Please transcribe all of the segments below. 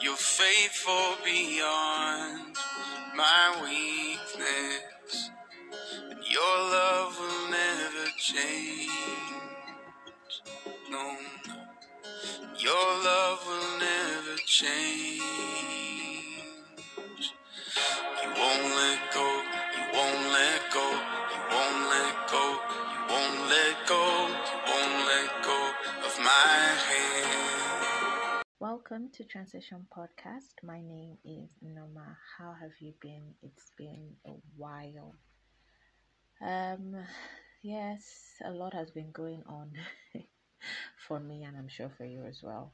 You're faithful beyond my weakness. And your love will never change. No, your love will never change. You won't let go, you won't let go, Transition Podcast. My name is Noma. How have you been? It's been a while. Um, yes, a lot has been going on for me, and I'm sure for you as well.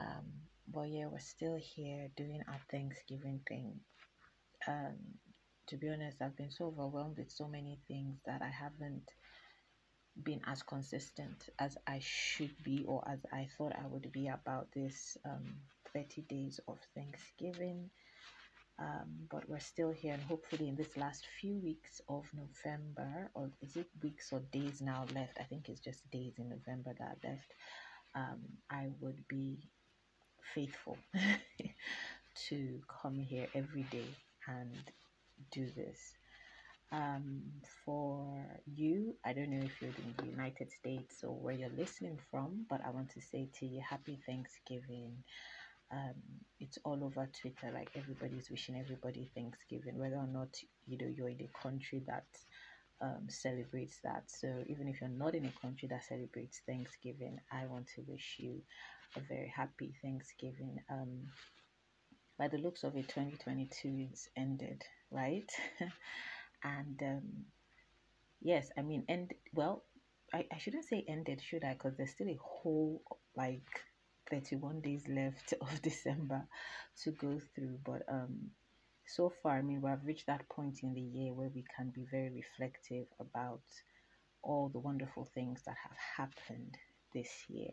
Um, but yeah, we're still here doing our Thanksgiving thing. Um, to be honest, I've been so overwhelmed with so many things that I haven't been as consistent as I should be or as I thought I would be about this um, 30 days of Thanksgiving. Um, but we're still here, and hopefully, in this last few weeks of November, or is it weeks or days now left? I think it's just days in November that are left. Um, I would be faithful to come here every day and do this. Um, for you, I don't know if you're in the United States or where you're listening from, but I want to say to you, Happy Thanksgiving. Um, it's all over Twitter, like everybody's wishing everybody Thanksgiving, whether or not you know you're in a country that um, celebrates that. So even if you're not in a country that celebrates Thanksgiving, I want to wish you a very happy Thanksgiving. Um, by the looks of it, 2022 is ended, right? and um, yes, I mean, and well. I, I shouldn't say ended, should I? Because there's still a whole like 31 days left of December to go through. But um, so far, I mean, we have reached that point in the year where we can be very reflective about all the wonderful things that have happened this year.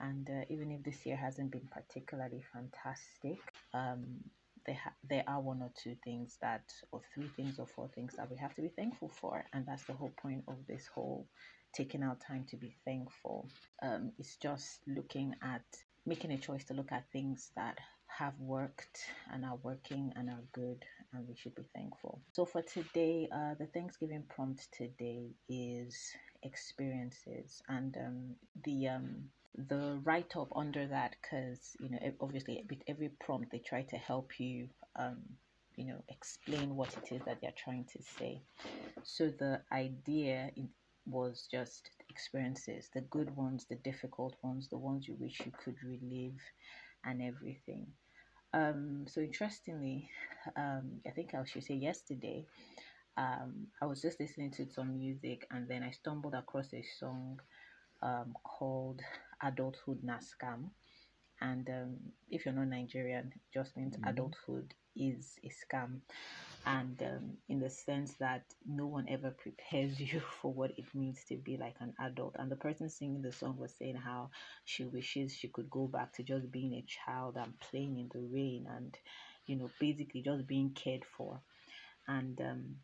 And uh, even if this year hasn't been particularly fantastic, um, there, ha- there are one or two things that, or three things or four things that we have to be thankful for. And that's the whole point of this whole taking our time to be thankful. Um, it's just looking at making a choice to look at things that have worked and are working and are good, and we should be thankful. So, for today, uh, the Thanksgiving prompt today is experiences, and um, the um, the write up under that, because you know, obviously, with every prompt, they try to help you. Um, you know, explain what it is that they're trying to say. So the idea was just experiences the good ones, the difficult ones, the ones you wish you could relive, and everything. Um, so, interestingly, um, I think I should say yesterday, um, I was just listening to some music and then I stumbled across a song um, called Adulthood Na Scam. And um, if you're not Nigerian, it just means mm-hmm. adulthood is a scam and um, in the sense that no one ever prepares you for what it means to be like an adult and the person singing the song was saying how she wishes she could go back to just being a child and playing in the rain and you know basically just being cared for and um,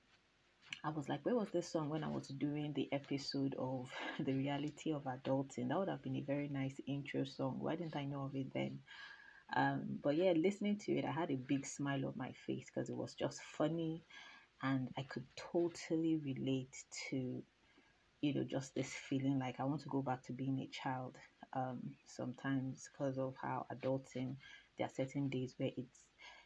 I was like, where was this song when I was doing the episode of the reality of adulting? That would have been a very nice intro song. Why didn't I know of it then? Um, but yeah, listening to it, I had a big smile on my face because it was just funny and I could totally relate to, you know, just this feeling like I want to go back to being a child um, sometimes because of how adulting, there are certain days where it's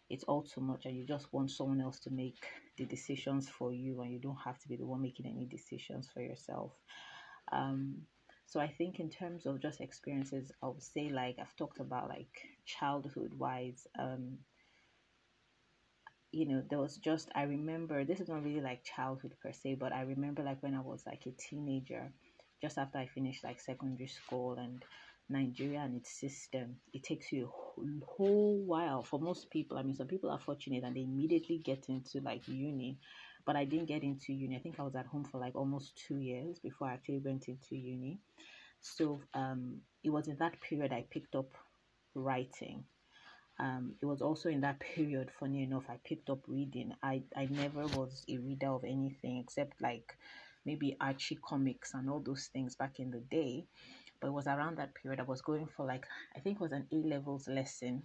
it's all too much and you just want someone else to make the decisions for you and you don't have to be the one making any decisions for yourself. Um, so I think in terms of just experiences, I would say like I've talked about like childhood wise, um, you know, there was just I remember this is not really like childhood per se, but I remember like when I was like a teenager, just after I finished like secondary school and Nigeria and its system, it takes you a whole while for most people. I mean, some people are fortunate and they immediately get into like uni, but I didn't get into uni. I think I was at home for like almost two years before I actually went into uni. So um, it was in that period I picked up writing. Um, it was also in that period, funny enough, I picked up reading. I, I never was a reader of anything except like maybe Archie comics and all those things back in the day. But it was around that period I was going for like, I think it was an A levels lesson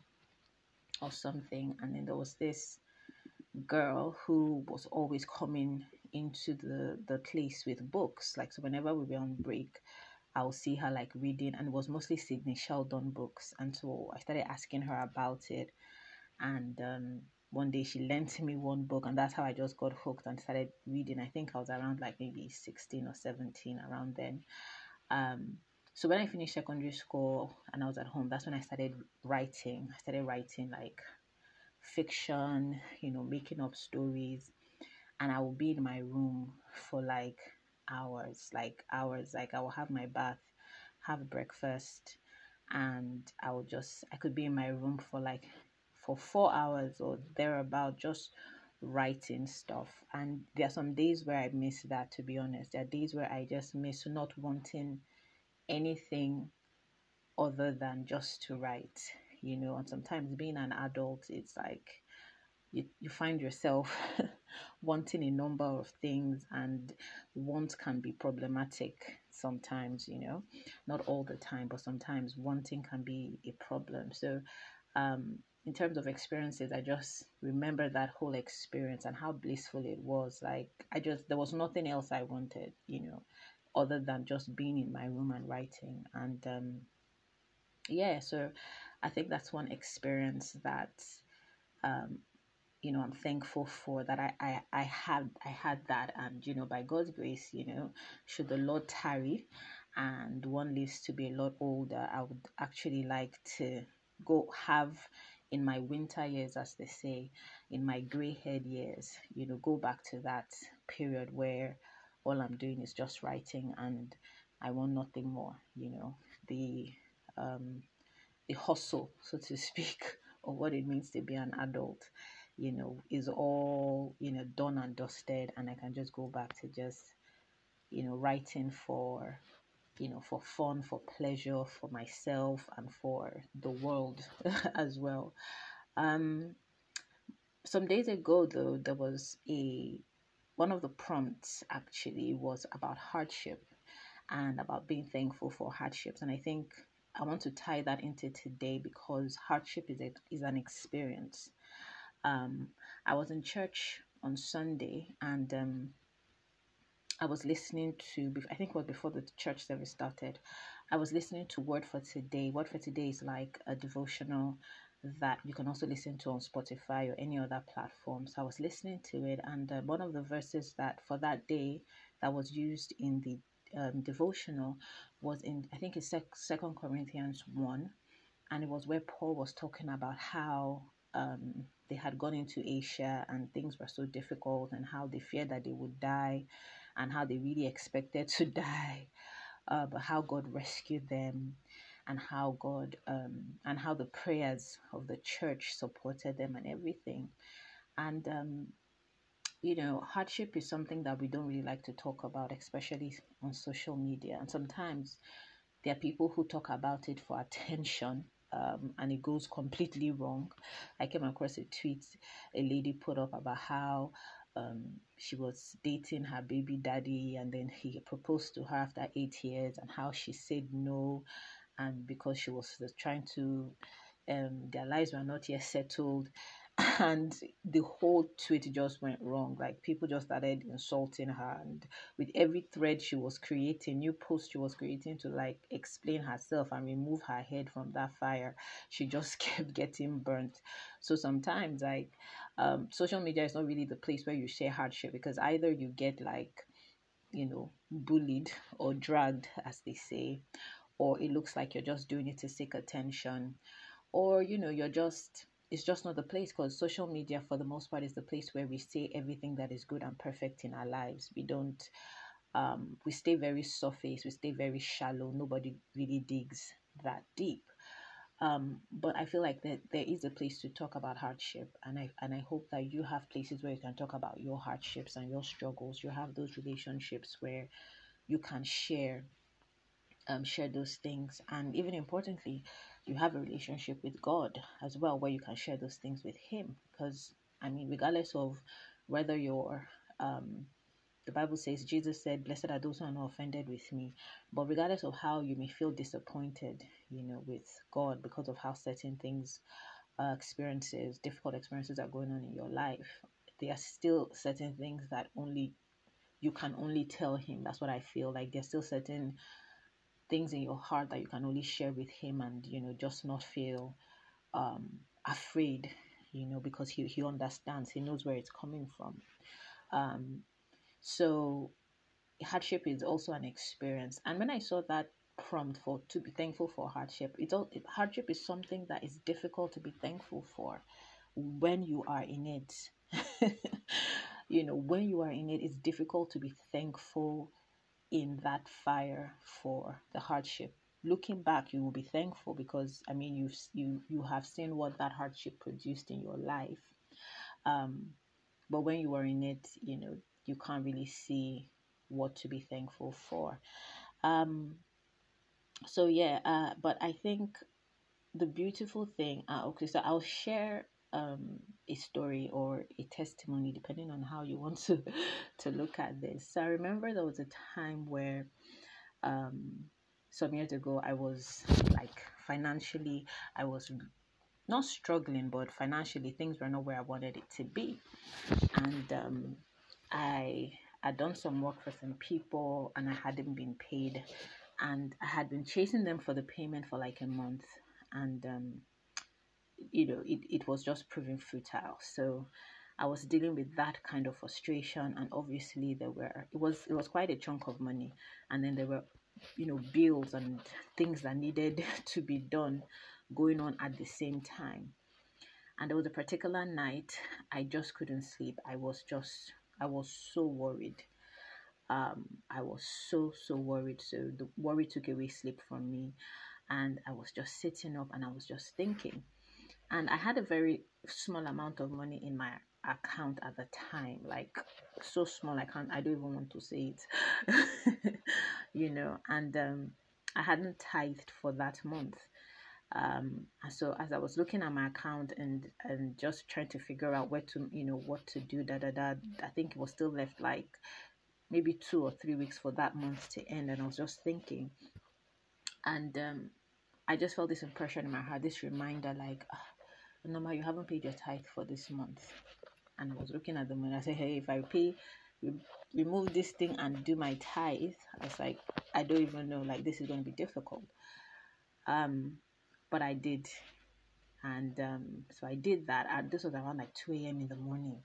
or something. And then there was this girl who was always coming into the the place with books. Like so, whenever we were on break, I'll see her like reading, and it was mostly Sidney Sheldon books. And so I started asking her about it, and um, one day she lent me one book, and that's how I just got hooked and started reading. I think I was around like maybe sixteen or seventeen around then. Um, so when I finished secondary school and I was at home, that's when I started writing. I started writing like fiction, you know, making up stories. And I would be in my room for like hours, like hours. Like I will have my bath, have breakfast, and I will just, I could be in my room for like for four hours or thereabout, just writing stuff. And there are some days where I miss that, to be honest. There are days where I just miss not wanting anything other than just to write you know and sometimes being an adult it's like you, you find yourself wanting a number of things and want can be problematic sometimes you know not all the time but sometimes wanting can be a problem. So um in terms of experiences i just remember that whole experience and how blissful it was. Like i just there was nothing else i wanted you know other than just being in my room and writing. And um yeah so I think that's one experience that um, you know I'm thankful for that I, I I had I had that. And you know by God's grace you know should the Lord tarry and one lives to be a lot older I would actually like to go have in my winter years as they say in my gray haired years you know go back to that period where all I'm doing is just writing and I want nothing more you know the um the hustle, so to speak, of what it means to be an adult, you know, is all, you know, done and dusted. And I can just go back to just, you know, writing for, you know, for fun, for pleasure, for myself, and for the world as well. Um, some days ago, though, there was a one of the prompts actually was about hardship and about being thankful for hardships. And I think I want to tie that into today because hardship is a, is an experience. Um, I was in church on Sunday and um, I was listening to, I think it was before the church service started, I was listening to Word for Today. Word for Today is like a devotional that you can also listen to on Spotify or any other platform. So I was listening to it, and uh, one of the verses that for that day that was used in the um, devotional was in I think it's sec- Second Corinthians one, and it was where Paul was talking about how um, they had gone into Asia and things were so difficult, and how they feared that they would die, and how they really expected to die, uh, but how God rescued them, and how God um, and how the prayers of the church supported them and everything, and um, you know, hardship is something that we don't really like to talk about, especially on social media. And sometimes there are people who talk about it for attention. Um, and it goes completely wrong. I came across a tweet a lady put up about how um, she was dating her baby daddy, and then he proposed to her after eight years, and how she said no, and because she was trying to, um, their lives were not yet settled, and the whole tweet just went wrong. Like people just started insulting her, and with every thread she was creating, new post she was creating to like explain herself and remove her head from that fire, she just kept getting burnt. So sometimes, like, um, social media is not really the place where you share hardship because either you get like, you know, bullied or dragged, as they say, or it looks like you're just doing it to seek attention, or you know, you're just it's just not the place because social media for the most part is the place where we say everything that is good and perfect in our lives. We don't um, we stay very surface we stay very shallow. Nobody really digs that deep. Um, but I feel like that there is a place to talk about hardship, and I and I hope that you have places where you can talk about your hardships and your struggles. You have those relationships where you can share, um, share those things, and even importantly, you have a relationship with God as well, where you can share those things with Him. Because, I mean, regardless of whether you're, um, the Bible says, Jesus said, Blessed are those who are not offended with me. But regardless of how you may feel disappointed, you know, with God because of how certain things uh, experiences, difficult experiences are going on in your life, there are still certain things that only you can only tell him. That's what I feel like. There's still certain things in your heart that you can only share with him and you know just not feel um afraid you know because he he understands he knows where it's coming from. Um so hardship is also an experience. And when i saw that prompt for to be thankful for hardship it's all hardship is something that is difficult to be thankful for when you are in it. You know when you are in it it's difficult to be thankful in that fire for the hardship. Looking back you will be thankful because i mean you've you you have seen what that hardship produced in your life. Um but when you are in it you know you can't really see what to be thankful for. Um so yeah uh but i think the beautiful thing uh, okay so i'll share um, a story or a testimony, depending on how you want to to look at this. So I remember there was a time where um, some years ago I was like financially I was not struggling, but financially things were not where I wanted it to be, and um, I had done some work for some people and I hadn't been paid, and I had been chasing them for the payment for like a month, and um, you know, it, it was just proving futile. So I was dealing with that kind of frustration and obviously there were it was it was quite a chunk of money and then there were you know bills and things that needed to be done going on at the same time. And there was a particular night I just couldn't sleep. I was just I was so worried. Um, I was so so worried. So the worry took away sleep from me, and I was just sitting up and I was just thinking and I had a very small amount of money in my account at the time like so small i can't i don't even want to say it. You know and um i hadn't tithed for that month. Um so as i was looking at my account and and just trying to figure out where to you know what to do da da da i think it was still left like maybe two or three weeks for that month to end and i was just thinking. And um i just felt this impression in my heart this reminder like ah, Norma, you haven't paid your tithe for this month. And I was looking at the money. I said, hey, if I pay, remove this thing and do my tithe, I was like, I don't even know. Like, this is going to be difficult. Um, but I did. And um, so I did that. And this was around like 2 a.m. in the morning.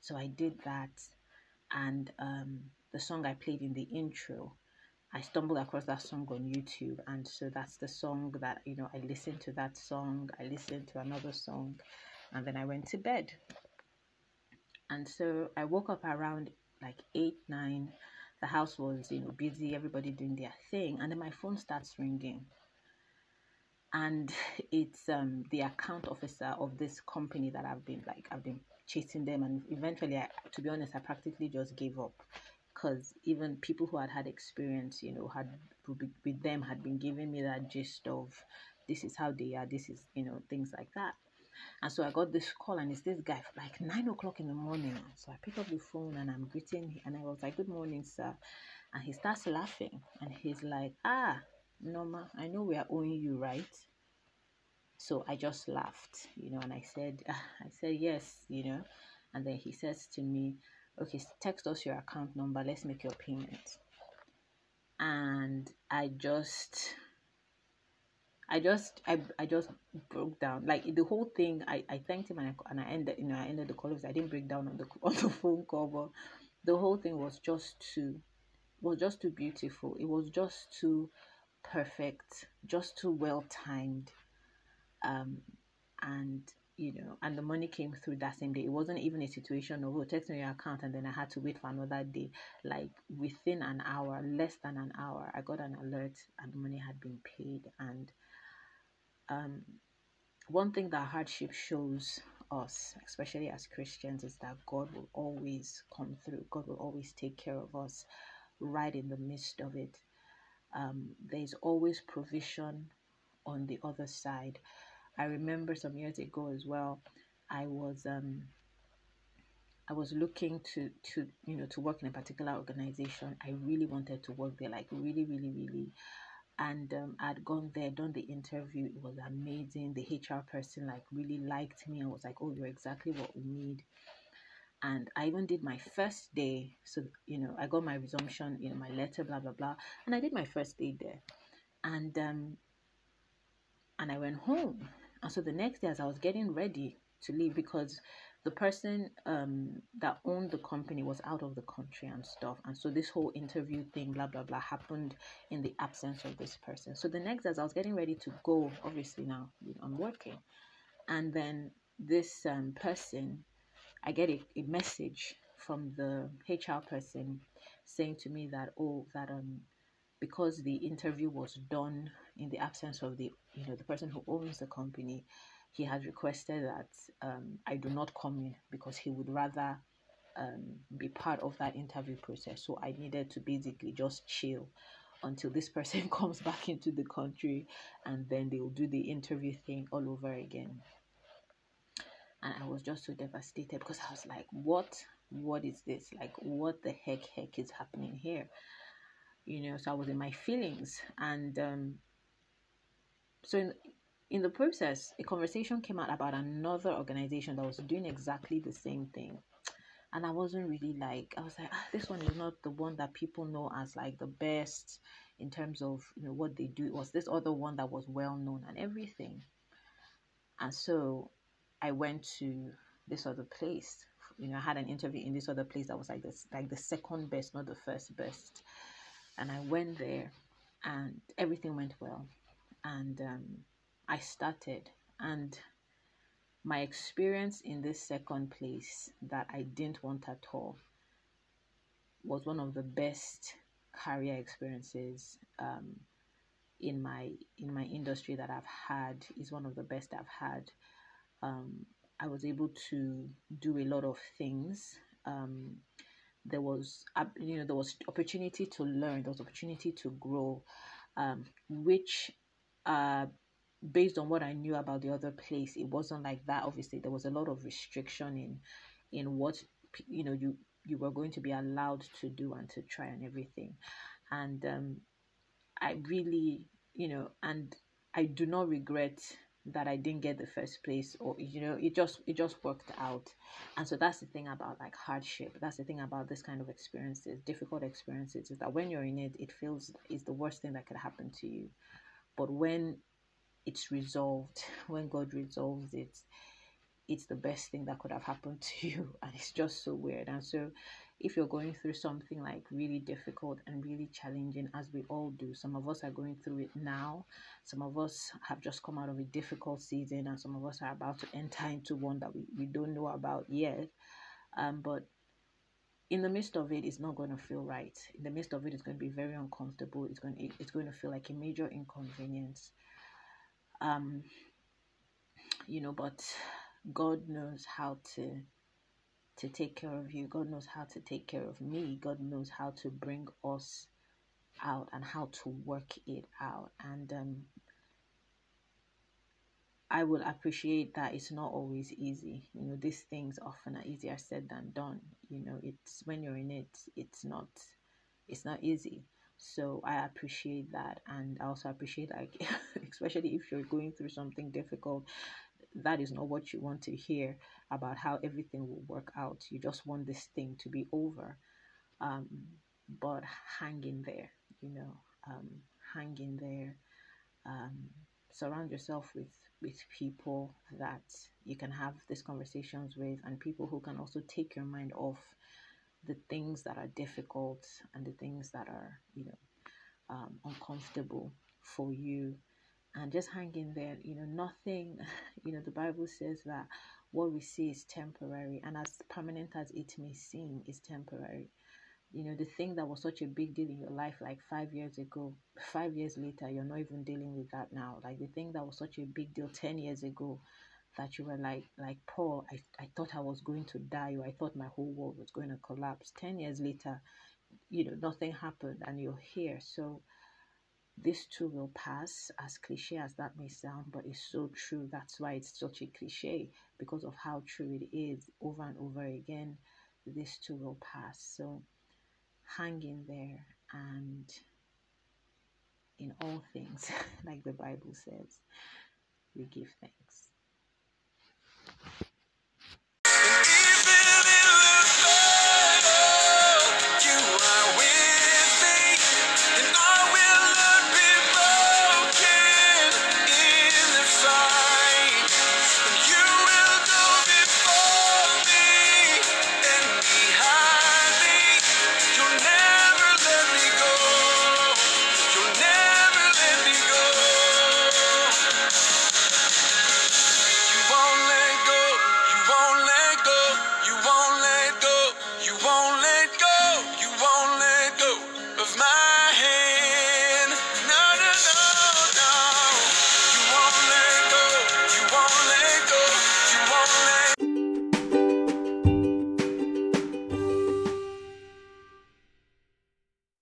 So I did that. And um, the song I played in the intro I stumbled across that song on YouTube, and so that's the song that you know I listened to that song, I listened to another song, and then I went to bed. And so I woke up around like eight, nine. The house was you know busy, everybody doing their thing, and then my phone starts ringing. And it's um, the account officer of this company that I've been like I've been chasing them, and eventually, I, to be honest, I practically just gave up because even people who had had experience, you know, had with them had been giving me that gist of this is how they are, this is, you know, things like that. And so I got this call, and it's this guy like nine o'clock in the morning. So I pick up the phone and I'm greeting, and I was like, "Good morning, sir." And he starts laughing, and he's like, "Ah, Norma, I know we are owing you, right?" So I just laughed, you know, and I said, "I said yes, you know." And then he says to me, okay, text us your account number, let's make your payment. And I just I just I, I just broke down like the whole thing. I, I thanked him and I, and I ended you know I ended the call because I didn't break down on the on the phone call, but the whole thing was just too was just too beautiful. It was just too perfect, just too well timed, um, and you know, and the money came through that same day. It wasn't even a situation of, oh, text me your account and then I had to wait for another day. Like within an hour, less than an hour, I got an alert and the money had been paid. And um, one thing that hardship shows us, especially as Christians, is that God will always come through. God will always take care of us right in the midst of it. Um, there's always provision on the other side. I remember some years ago as well, I was um I was looking to to you know to work in a particular organization. I really wanted to work there, like really, really, really and um, I'd gone there, done the interview. It was amazing. The HR person like really liked me I was like, "Oh, you're exactly what we need." And I even did my first day. So you know, I got my resumption, you know, my letter, blah blah blah, and I did my first day there, and um, and I went home. And so the next day, as I was getting ready to leave, because the person um, that owned the company was out of the country and stuff. And so this whole interview thing, blah, blah, blah, happened in the absence of this person. So the next, day, as I was getting ready to go, obviously now you know, I'm working. And then this um, person, I get a, a message from the HR person saying to me that, oh, that um, because the interview was done in the absence of the, you know, the person who owns the company, he had requested that um, I do not come in because he would rather um, be part of that interview process. So I needed to basically just chill until this person comes back into the country and then they will do the interview thing all over again. And I was just so devastated because I was like, what? What is this? Like, what the heck, heck is happening here? You know, so I was in my feelings. And um, so in, in the process, a conversation came out about another organization that was doing exactly the same thing. And I wasn't really like, I was like, ah, this one is not the one that people know as like the best in terms of you know what they do. It was this other one that was well known and everything. And so I went to this other place. You know, I had an interview in this other place that was like this like the second best, not the first best. And I went there and everything went well. And um I started and my experience in this second place that I didn't want at all was one of the best career experiences um, in my in my industry that I've had is one of the best I've had. Um, I was able to do a lot of things. Um, there was you know there was opportunity to learn. There was opportunity to grow, um, which uh, based on what I knew about the other place, it wasn't like that. Obviously, there was a lot of restriction in in what you know you you were going to be allowed to do and to try and everything, and um, I really you know and I do not regret that I didn't get the first place or you know it just it just worked out. And so that's the thing about like hardship. That's the thing about this kind of experiences difficult experiences is that when you're in it it feels it's the worst thing that could happen to you. But when it's resolved when god resolves it it's the best thing that could have happened to you. And it's just so weird. And so if you're going through something like really difficult and really challenging as we all do some of us are going through it now. Some of us have just come out of a difficult season and some of us are about to enter into one that we, we don't know about yet. Um, but in the midst of it it's not going to feel right. In the midst of it it's going to be very uncomfortable. It's going to, it's going to feel like a major inconvenience. Um you know but god knows how to to take care of you. God knows how to take care of me. God knows how to bring us out and how to work it out. And um I will appreciate that it's not always easy. You know, these things often are easier said than done. You know, it's when you're in it, it's not it's not easy. So i appreciate that. And i also appreciate like especially if you're going through something difficult that is not what you want to hear about how everything will work out. You just want this thing to be over um, but hang in there you know um, hang in there. Um, surround yourself with with people that you can have these conversations with and people who can also take your mind off the things that are difficult and the things that are, you know, um, uncomfortable for you and just hang in there. You know, nothing, you know, the Bible says that what we see is temporary and as permanent as it may seem is temporary. You know, the thing that was such a big deal in your life like five years ago, five years later, you're not even dealing with that now. Like the thing that was such a big deal 10 years ago, that you were like like Paul, I, I thought I was going to die or I thought my whole world was going to collapse. Ten years later, you know, nothing happened and you're here. So this too will pass, as cliche as that may sound, but it's so true. That's why it's such a cliche because of how true it is over and over again. This too will pass. So hang in there and in all things, like the Bible says, we give thanks.